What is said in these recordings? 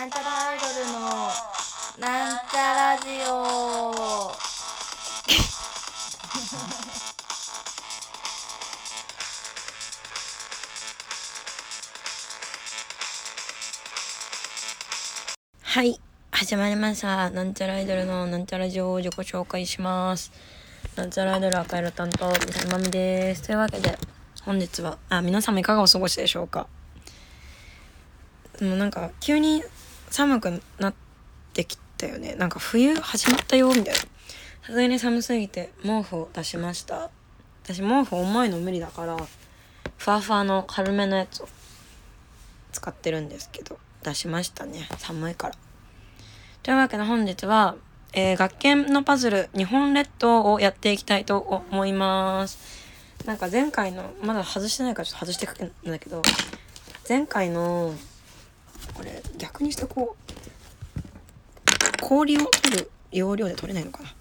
なんちゃらアイドルのなんちゃラジオ。はい始まりました。なんちゃらアイドルのなんちゃらジオを自己紹介します。なんちゃらアイドル赤色担当みさまみです。というわけで本日はあ皆様いかがお過ごしでしょうか？もうなんか急に寒くなってきたよね。なんか冬始まったよみたいな。さすがに寒すぎて毛布を出しました。私毛布重いの無理だからふわふわの軽めのやつを使ってるんですけど。出しましたね。寒いから。というわけで本日は、えー、学研のパズル日本列島をやっていきたいと思います。なんか前回のまだ外してないからちょっと外していくんだけど前回のこれ逆にしてこう氷を取る要領で取れないのかな。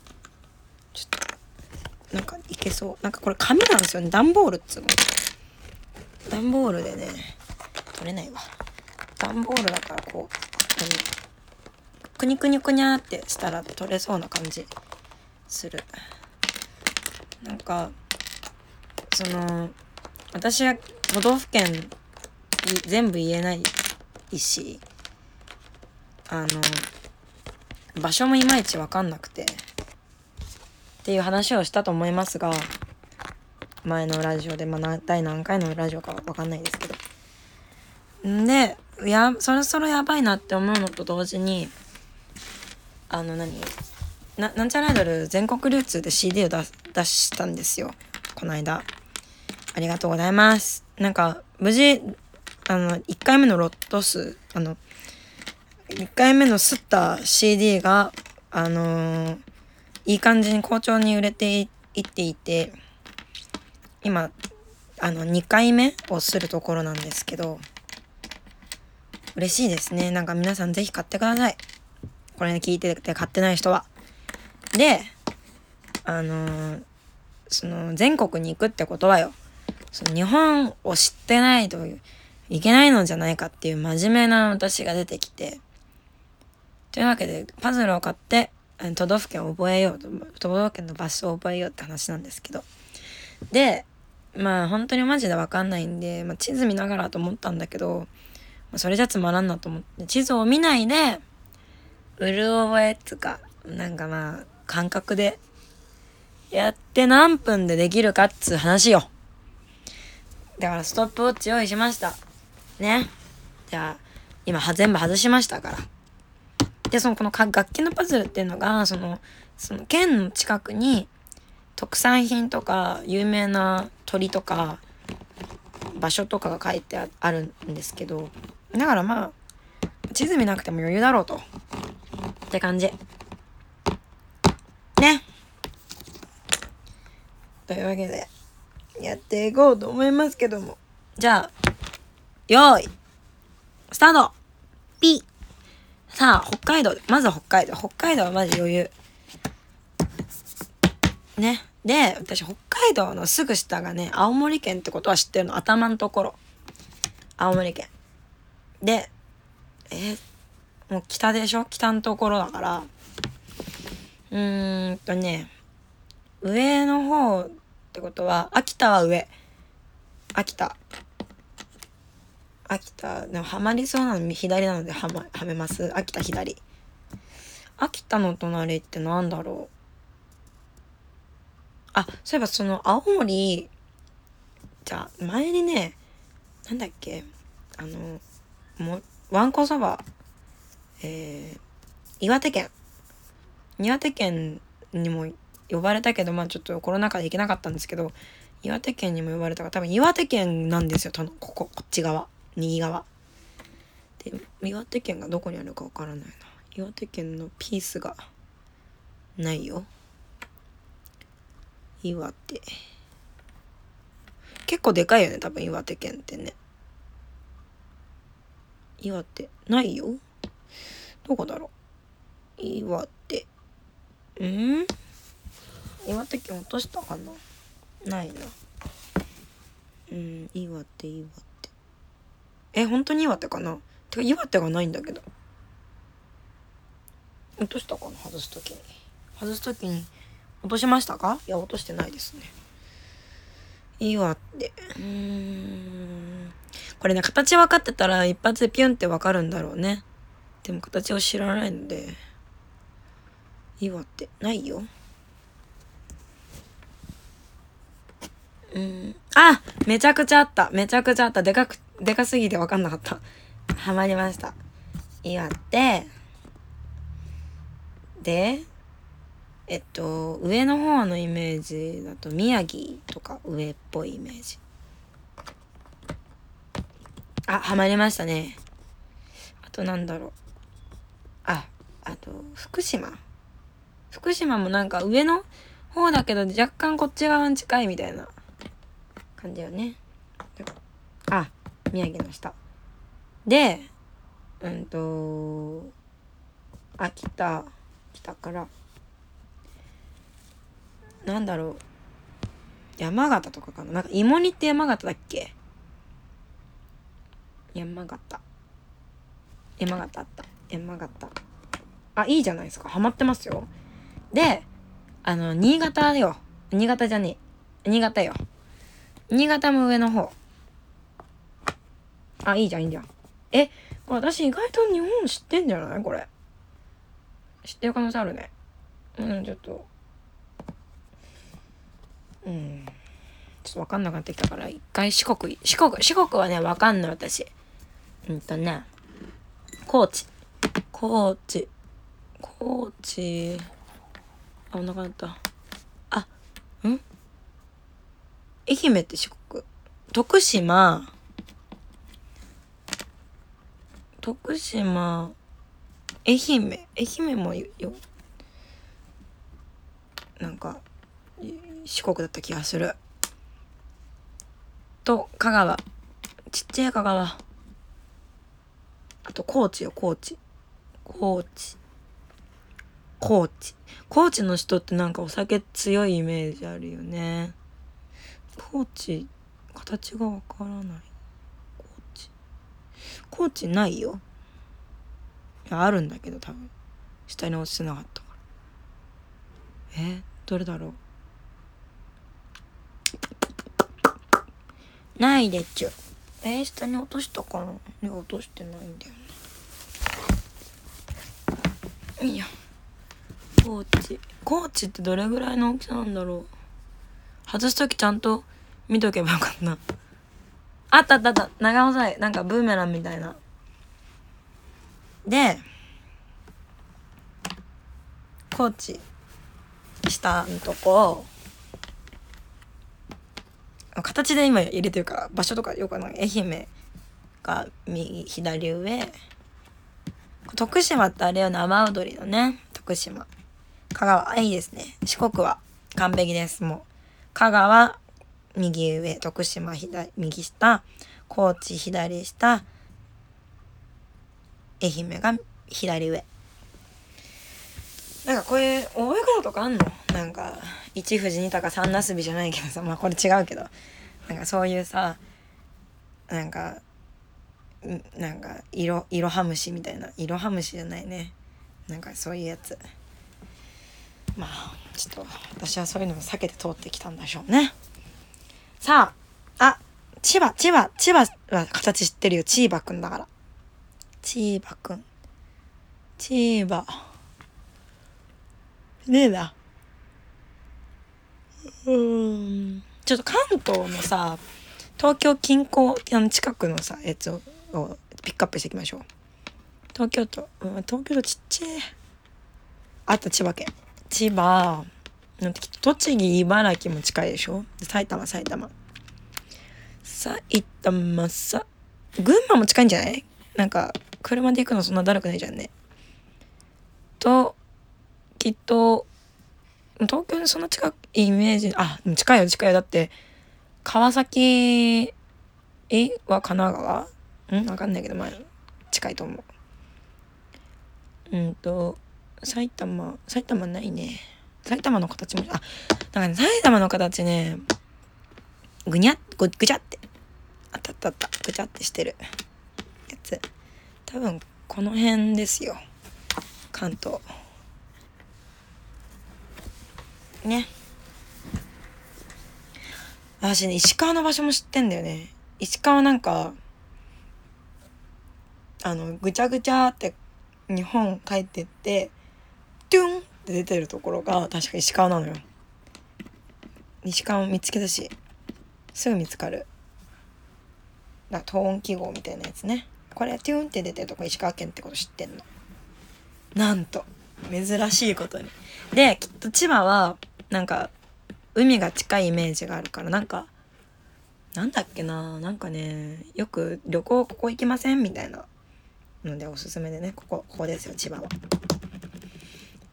ちょっとなんかいけそう。なんかこれ紙なんですよね。段ボールっつうの。段ボールでね取れないわ。段ボールだからこうくにくにくにゃってしたら取れそうな感じする。なんかその私は都道府県全部言えないいしあの場所もいまいち分かんなくてっていう話をしたと思いますが前のラジオで、まあ、第何回のラジオか分かんないですけど。んでやそろそろやばいなって思うのと同時にあの何ななんちゃらアイドル全国流通で CD を出出したんですよこの間。ありがとうございます。なんか無事あの、1回目のロット数、あの、1回目の吸った CD が、あのー、いい感じに好調に売れていっていて、今、あの、2回目をするところなんですけど、嬉しいですね。なんか皆さんぜひ買ってください。これね、聞いてて買ってない人は。で、あのー、その、全国に行くってことはよ、その日本を知ってないという、いけないのじゃないかっていう真面目な私が出てきて、というわけで、パズルを買って、都道府県を覚えようと、都道府県の場所を覚えようって話なんですけど。で、まあ本当にマジでわかんないんで、まあ、地図見ながらと思ったんだけど、まあ、それじゃつまらんなと思って、地図を見ないで、うる覚えっつか、なんかまあ、感覚で、やって何分でできるかっつう話よ。だからストップウォッチ用意しました。ね。じゃあ、今は全部外しましたから。で、その、この楽器のパズルっていうのが、その、その県の近くに特産品とか有名な鳥とか場所とかが書いてあるんですけど、だからまあ、地図見なくても余裕だろうと。って感じ。ね。というわけで、やっていこうと思いますけども。じゃあ、よーい。スタートピさあ、北海道。まずは北海道。北海道はマジ余裕。ね。で、私、北海道のすぐ下がね、青森県ってことは知ってるの。頭のところ。青森県。で、えー、もう北でしょ？北のところだから。うーんとね、上の方ってことは、秋田は上。秋田。秋田、でもハマりそうなの左なのではま、はめます。秋田左。秋田の隣ってなんだろう。あ、そういえばその青森、じゃあ前にね、なんだっけ、あの、もわんこそば、えー、岩手県。岩手県にも呼ばれたけど、まあちょっとコロナ禍で行けなかったんですけど、岩手県にも呼ばれたから、多分岩手県なんですよ、ここ、こっち側。右側。で岩手県がどこにあるかわからないな。岩手県のピースがないよ。岩手。結構でかいよね多分岩手県ってね。岩手。ないよ。どこだろう。岩手。うん？岩手県落としたかな？ないな。うん岩手岩手。え、本当に岩手かな？てか岩手がないんだけど。落としたかな？外す時に。外す時に落としましたか？いや落としてないですね。いいわってうーん。これね形分かってたら一発でピュンって分かるんだろうね。でも形を知らないのでいいわってないよ。うん。あめちゃくちゃあった。めちゃくちゃあった。でかくでかすぎて分かんなかった。はまりました。いいわってでえっと上の方のイメージだと宮城とか上っぽいイメージ。あハマりましたね。あとなんだろう。ああと福島。福島もなんか上の方だけど若干こっち側に近いみたいな感じよね。あ宮城の下でうんとあ北北から。なんだろう。山形とかかな。なんか芋煮って山形だっけ？山形。山形あった。山形。あいいじゃないですか。ハマってますよ。であの新潟よ。新潟じゃねえ。新潟よ。新潟も上の方。あいいじゃんいいじゃんえこれ私意外と日本知ってんじゃない？これ。知ってる可能性あるね。うんちょっと。うん。ちょっと分かんなくなってきたから一回四国四国四国はね分かんない私。うんとね。高知。高知。高知。あお腹鳴った。あん？愛媛って四国。徳島。徳島愛媛愛媛もよなんか四国だった気がする。と香川。ちっちゃい香川。あと高知よ高知。高知。高知。高知の人ってなんかお酒強いイメージあるよね。高知形がわからない。高知ないよ。いやあるんだけど多分。下に落ちてなかったから。え？どれだろう？ないでちゅえ？ー、下に落としたかな？ね落としてないんだよね。いいや。高知高知ってどれぐらいの大きさなんだろう？外す時ちゃんと見とけばよかったあったあったあった。長細いなんかブーメランみたいな。で高知下のとこ。形で今入れてるから場所とかよくない。愛媛が右左上。徳島ってあれよ生踊りのね。徳島。香川いいですね。四国は完璧です。もう香川右上徳島左右下高知左下愛媛が左上。なんかこれ覚え方とかあんの？なんか一富士二鷹三なすびじゃないけどさまあこれ違うけど。なんかそういうさなんかなんかいろいろは虫みたいな。いろは虫じゃないね。なんかそういうやつ。まあちょっと私はそういうのを避けて通ってきたんでしょうね。さああ千葉千葉千葉は形知ってるよ。チーバくんだから。チーバくん。チーバねえな。うん。ちょっと関東のさ東京近郊あの近くのさやつをピックアップしていきましょう。東京都、うん、東京都ちっちゃい。あった千葉県。千葉。栃木茨城も近いでしょ？埼玉埼玉。埼玉さ。群馬も近いんじゃない？なんか車で行くのそんなだるくないじゃんね。ときっと東京にそんな近いイメージ。あ近いよ近いよ。だって川崎えは神奈川？うん？わかんないけどまあ近いと思う。うんと埼玉埼玉ないね。埼玉の形もあなんかね埼玉の形ねぐにゃぐぐちゃって。あったあったあった。ぐちゃってしてる。やつ。多分この辺ですよ。関東。ね。私ね石川の場所も知ってんだよね。石川なんかあのぐちゃぐちゃって日本帰ってってトゥンって出てるところが確か石川なのよ。石川を見つけたし。すぐ見つかる。だトーン記号みたいなやつね。これトゥンって出てるとこ石川県ってこと知ってんの。なんと珍しいことに。できっと千葉はなんか海が近いイメージがあるからなんかなんだっけななんかねよく旅行ここ行きませんみたいなのでおすすめでねここここですよ千葉は。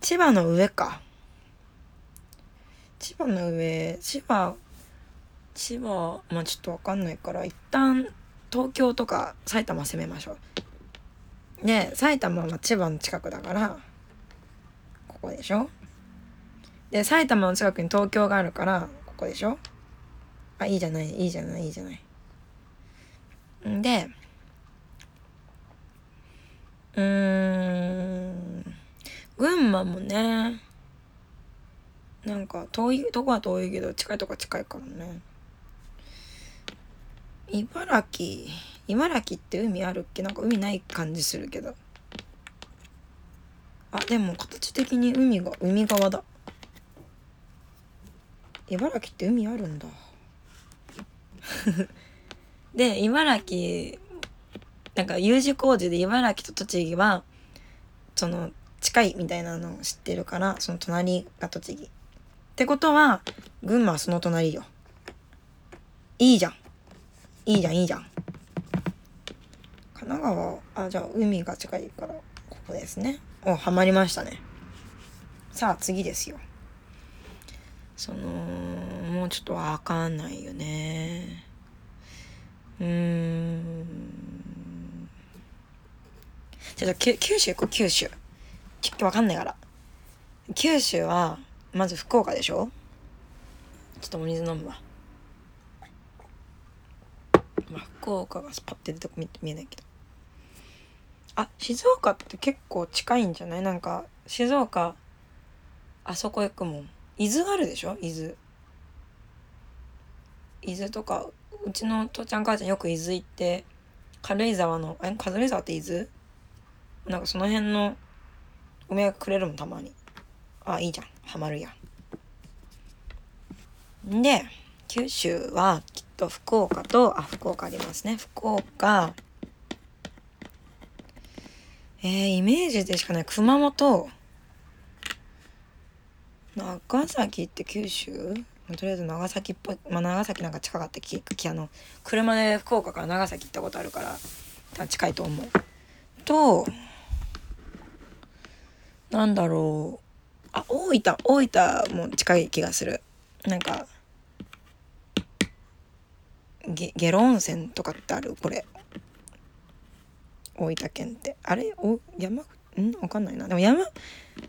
千葉の上か。千葉の上千葉千葉まあちょっとわかんないから一旦東京とか埼玉攻めましょう。で埼玉は千葉の近くだからここでしょ？で埼玉の近くに東京があるからここでしょ？あいいじゃないいいじゃないいいじゃない。んでうん群馬もねなんか遠いとこは遠いけど近いとこは近いからね。茨城茨城って海あるっけ？なんか海ない感じするけど。あでも形的に海が海側だ。茨城って海あるんだ。で茨城なんか U 字工事で茨城と栃木はその近いみたいなのを知ってるからその隣が栃木。ってことは群馬はその隣よ。いいじゃん。いいじゃんいいじゃん。神奈川あじゃあ海が近いからここですね。おハマりましたね。さあ次ですよ。そのもうちょっとわかんないよね。うーん。じゃあ九九州行こう九州。ちょっとわかんないから。九州はまず福岡でしょ？ちょっとお水飲むわまあ福岡がパッて出てこ見見えないけど。あ静岡って結構近いんじゃない？なんか静岡あそこ行くもん。伊豆あるでしょ？伊豆。伊豆とかうちの父ちゃん母ちゃんよく伊豆行って軽井沢のえ？軽井沢って伊豆？なんかその辺のお土産くれるもんたまに。あいいじゃん。ハマるやん。で九州はきっと福岡とあ福岡ありますね。福岡。えー、イメージでしかない。熊本。長崎って九州？とりあえず長崎っぽい、まあ、長崎なんか近かったききあの車で福岡から長崎行ったことあるから近いと思う。となんだろう。あ大分大分も近い気がする。なんかゲゲロ温泉とかってある？これ。大分県って。あれ？お山ん？わかんないな。でも山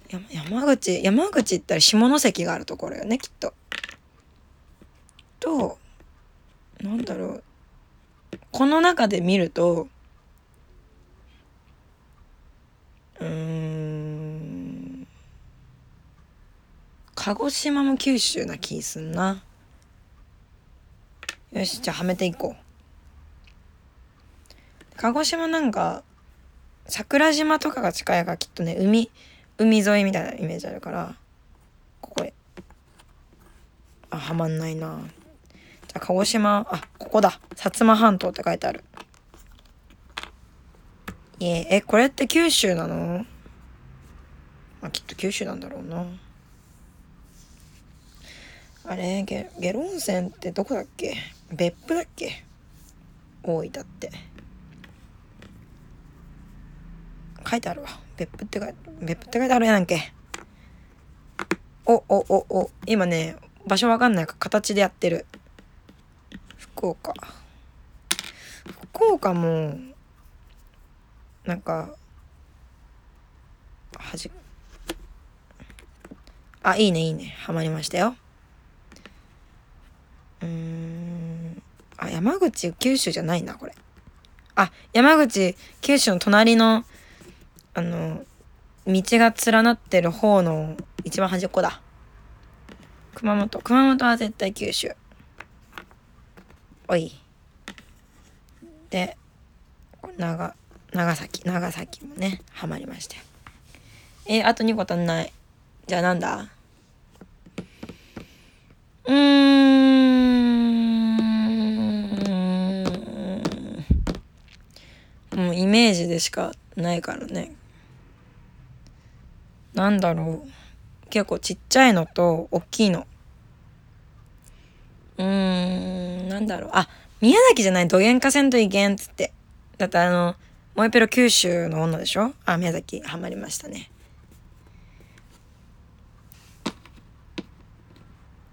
山山口山口行ったら下関があるところよねきっと。となんだろう。この中で見るとうん鹿児島も九州な気すんな。よしじゃあはめていこう。鹿児島なんか桜島とかが近いからきっとね海海沿いみたいなイメージあるからここへ。あはまんないな。じゃあ鹿児島あここだ。薩摩半島って書いてある。いええこれって九州なの？まあきっと九州なんだろうな。あれゲゲロ温泉ってどこだっけ？別府だっけ？大分って。書いてあるわ。別府って書いて別府って書いてあるやんけ。おおおお。今ね場所わかんないか。形でやってる。福岡。福岡もなんかはじあいいねいいね。ハマりましたよ。うん。あ山口九州じゃないなこれ。あ山口九州の隣のあの道が連なってる方の一番端っこだ。熊本。熊本は絶対九州。おい。で長長崎。長崎もねハマりましたよえあと2個足んない。じゃあなんだ？うーんもうイメージでしかないからね。なんだろう。結構ちっちゃいのと大きいの。うーんなんだろう。あ宮崎じゃない。どげんかせんといけんっつって。だってあのモエペロ九州の女でしょ？あ宮崎ハマりましたね。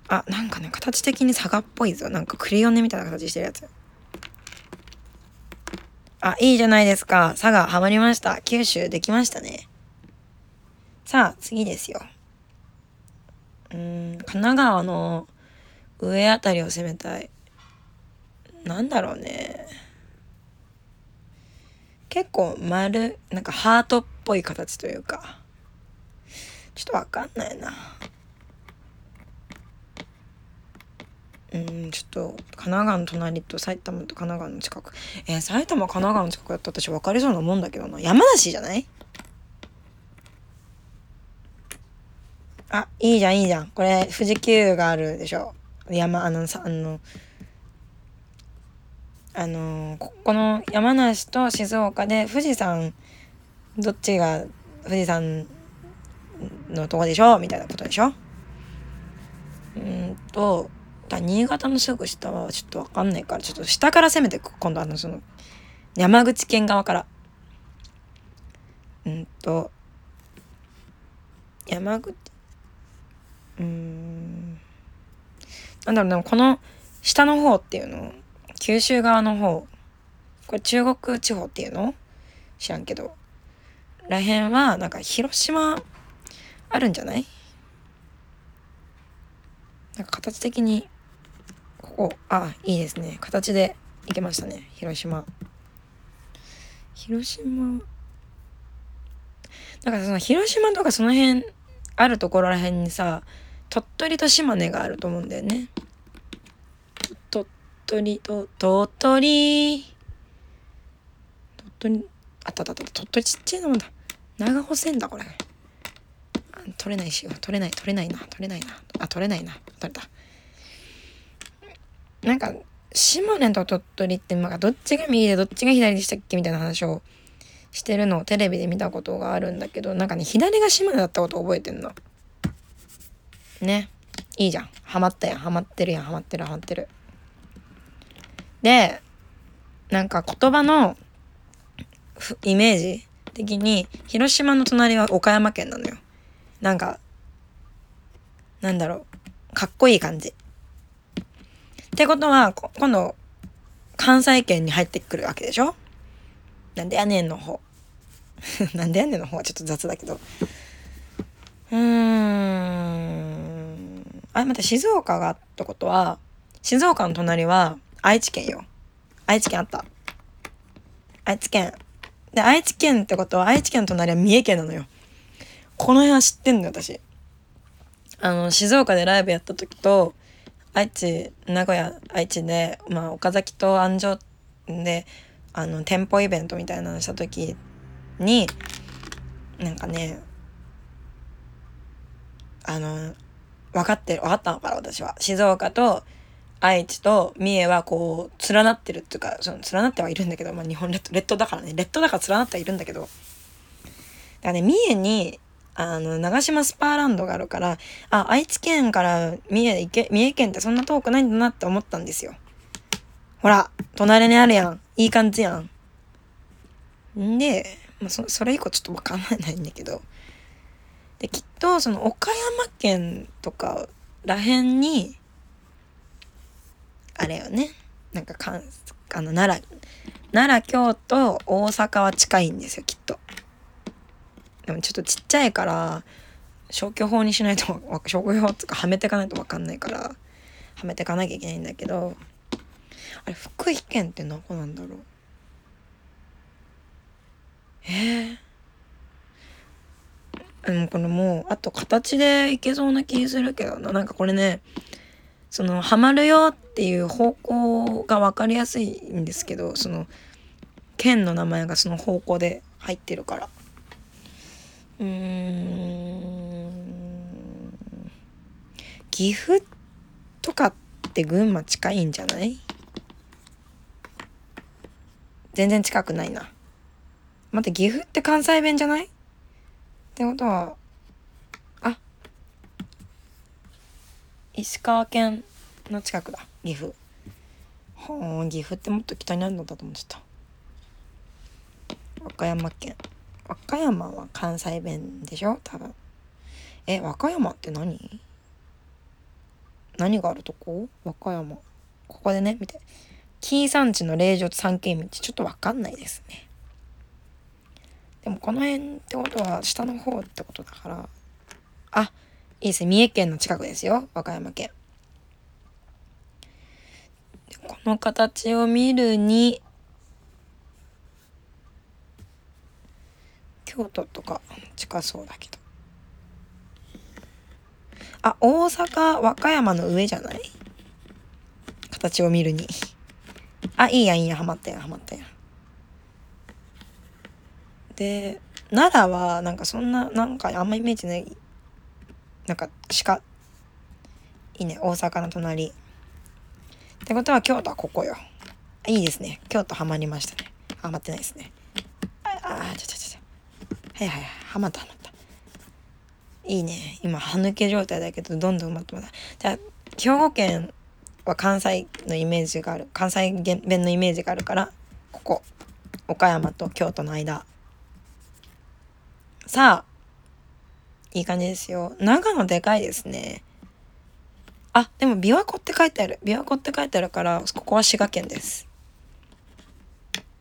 あなんかね形的に佐賀っぽいぞ。なんかクリオネみたいな形してるやつ。あいいじゃないですか。佐賀ハマりました。九州できましたね。さあ次ですよ。うん神奈川の上あたりを攻めたい。なんだろうね。結構丸なんかハートっぽい形というか。ちょっとわかんないな。うんちょっと神奈川の隣と埼玉と神奈川の近く。えー、埼玉神奈川の近くやったら私分かりそうなもんだけどな。山梨じゃない？あいいじゃんいいじゃん。これ富士急があるでしょ。山あのさあのあのここの山梨と静岡で富士山どっちが富士山のとこでしょ？みたいなことでしょ？うんとだ新潟のすぐ下はちょっと分かんないからちょっと下から攻めていく。今度あのその山口県側から。うんと山口うん。なんだろうでもこの下の方っていうの九州側の方。これ中国地方っていうの？知らんけど。らへんはなんか広島あるんじゃない？なんか形的にここあいいですね。形でいけましたね。広島。広島。なんかその広島とかその辺あるところらへんにさ鳥取と島根があると思うんだよね。鳥取と鳥取。鳥取。あったあったあった鳥取ちっちゃいのもんだ。長穂線だこれ。取れないし取れない取れないな。取れないな。あ取れないな。取れた。なんか島根と鳥取ってまあどっちが右でどっちが左でしたっけみたいな話をしてるのをテレビで見たことがあるんだけどなんかね左が島根だったこと覚えてんの。ね。いいじゃん。ハマったやん。ハマってるやん。ハマってるハマってる。でなんか言葉のイメージ的に広島の隣は岡山県なのよ。なんかなんだろう。かっこいい感じ。ってことは今度関西圏に入ってくるわけでしょ？なんでやねんの方。なんでやねんの方はちょっと雑だけど。うーん。あ待って静岡があったことは静岡の隣は愛知県よ。愛知県あった。愛知県。で愛知県ってことは愛知県の隣は三重県なのよ。この辺は知ってんのよ私。あの静岡でライブやった時と愛知名古屋愛知で、まあ、岡崎と安城であの店舗イベントみたいなのした時になんかねあの分かってる分かったのかな私は。静岡と愛知と三重はこう連なってるっていうかその連なってはいるんだけど、まあ、日本列島だからね列島だから連なってはいるんだけど。だからね三重にあの長島スパーランドがあるからあ愛知県から三重行け三重県ってそんな遠くないんだなって思ったんですよ。ほら隣にあるやん。いい感じやん。んで、まあ、そそれ以降ちょっと分かんないんだけど。できっとその岡山県とからへんにあれよね。なんかかんあの奈良奈良京都大阪は近いんですよきっと。でもちょっとちっちゃいから消去法にしないと消去法とかはめてかないと分かんないからはめていかなきゃいけないんだけどあれ福井県ってどこなんだろう？えー、あのこのもうあと形でいけそうな気するけどな。なんかこれねそのハマるよっていう方向が分かりやすいんですけどその県の名前がその方向で入ってるから。うん。岐阜とかって群馬近いんじゃない？全然近くないな。待って岐阜って関西弁じゃない？ってことはあ。石川県の近くだ。岐阜。ほう岐阜ってもっと北にあるのだと思ってた。和歌山県。和歌山は関西弁でしょ？多分。え和歌山って何？何があるとこ？和歌山。ここでね見て。紀伊山地の霊場と三景道。ちょっとわかんないですね。でもこの辺ってことは下の方ってことだから。あいいですね。三重県の近くですよ。和歌山県。この形を見るに、京都とか近そうだけど。あ、大阪、和歌山の上じゃない？形を見るに。あ、いいやいいやん、はまったやん、はまったやん。で、奈良はなんかそんな、なんかあんまイメージない。なんか鹿いい。ね大阪の隣。ってことは京都はここよ。いいですね。京都ハマりましたね。ハマってないですね。ああちょちょちょはいはいハマったハマったいいね今歯抜け状態だけどどんどん埋まってますじゃあ兵庫県は関西のイメージがある関西弁のイメージがあるからここ岡山と京都の間さあいい感じですよ。長野でかいですね。あ、でも琵琶湖って書いてある。琵琶湖って書いてあるから、ここは滋賀県です。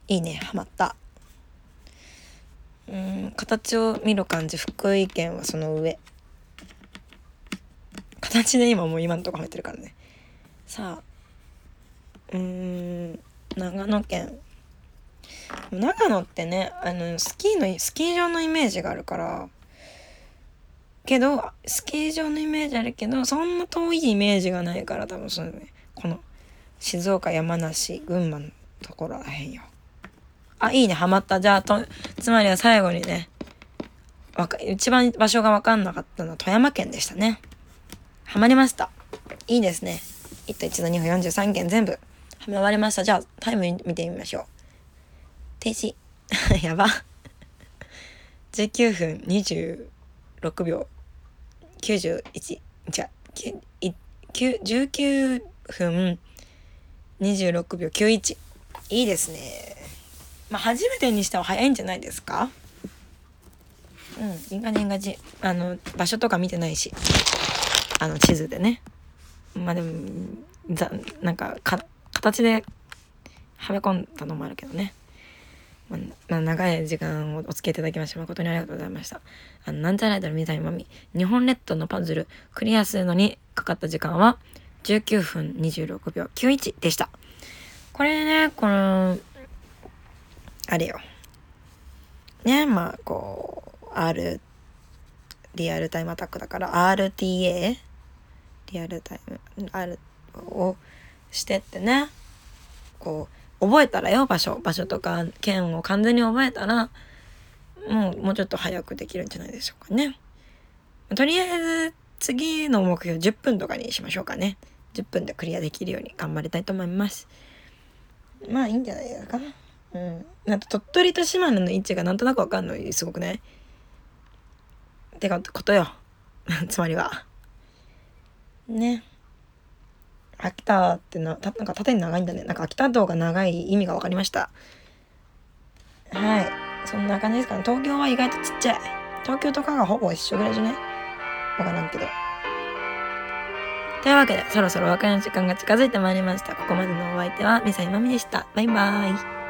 いいね、ハマった。うん、形を見る感じ、福井県はその上。形で今もう今のとこ入ってるからね。さあ、うん、長野県。長野ってね、あの、スキーの、スキー場のイメージがあるから、けど、スキー場のイメージあるけど、そんな遠いイメージがないから、多分そうね、この、静岡、山梨、群馬のところらへんよ。あ、いいね、ハマった。じゃあ、と、つまりは最後にね、わか、一番場所がわかんなかったのは富山県でしたね。ハマりました。いいですね。1と1の2歩43件全部、はまりました。じゃあ、タイム見てみましょう。停止。やば。19分26秒91じゃ19分26秒91いいですねまあ初めてにしては早いんじゃないですか？うんいい感じいい感じ。あの場所とか見てないし。あの地図でね。まあでもざなんかか形ではめ込んだのもあるけどね。まあ、長い時間をお付き合いいただきまして誠にありがとうございました。あの、なんちゃらアイドル水谷まみ、日本列島のパズルクリアするのにかかった時間は19分26秒91でした。これね、この、あれよ。ね、まあ、こう、R、リアルタイムアタックだから RTA、リアルタイム、R をしてってね、こう、覚えたらよ場所場所とか県を完全に覚えたらもうもうちょっと早くできるんじゃないでしょうかね。とりあえず次の目標10分とかにしましょうかね。10分でクリアできるように頑張りたいと思います。まあいいんじゃないですか。うん。なんと鳥取と島根の位置がなんとなくわかんのすごくない？ってことよ。つまりは。ね。秋田ってな、たなんか縦に長いんだね。なんか秋田道が長い意味が分かりました。はい。そんな感じですかね。東京は意外とちっちゃい。東京とかがほぼ一緒ぐらいじゃねわからんけど。というわけで、そろそろお別れの時間が近づいてまいりました。ここまでのお相手は、ミサイマミでした。バイバーイ。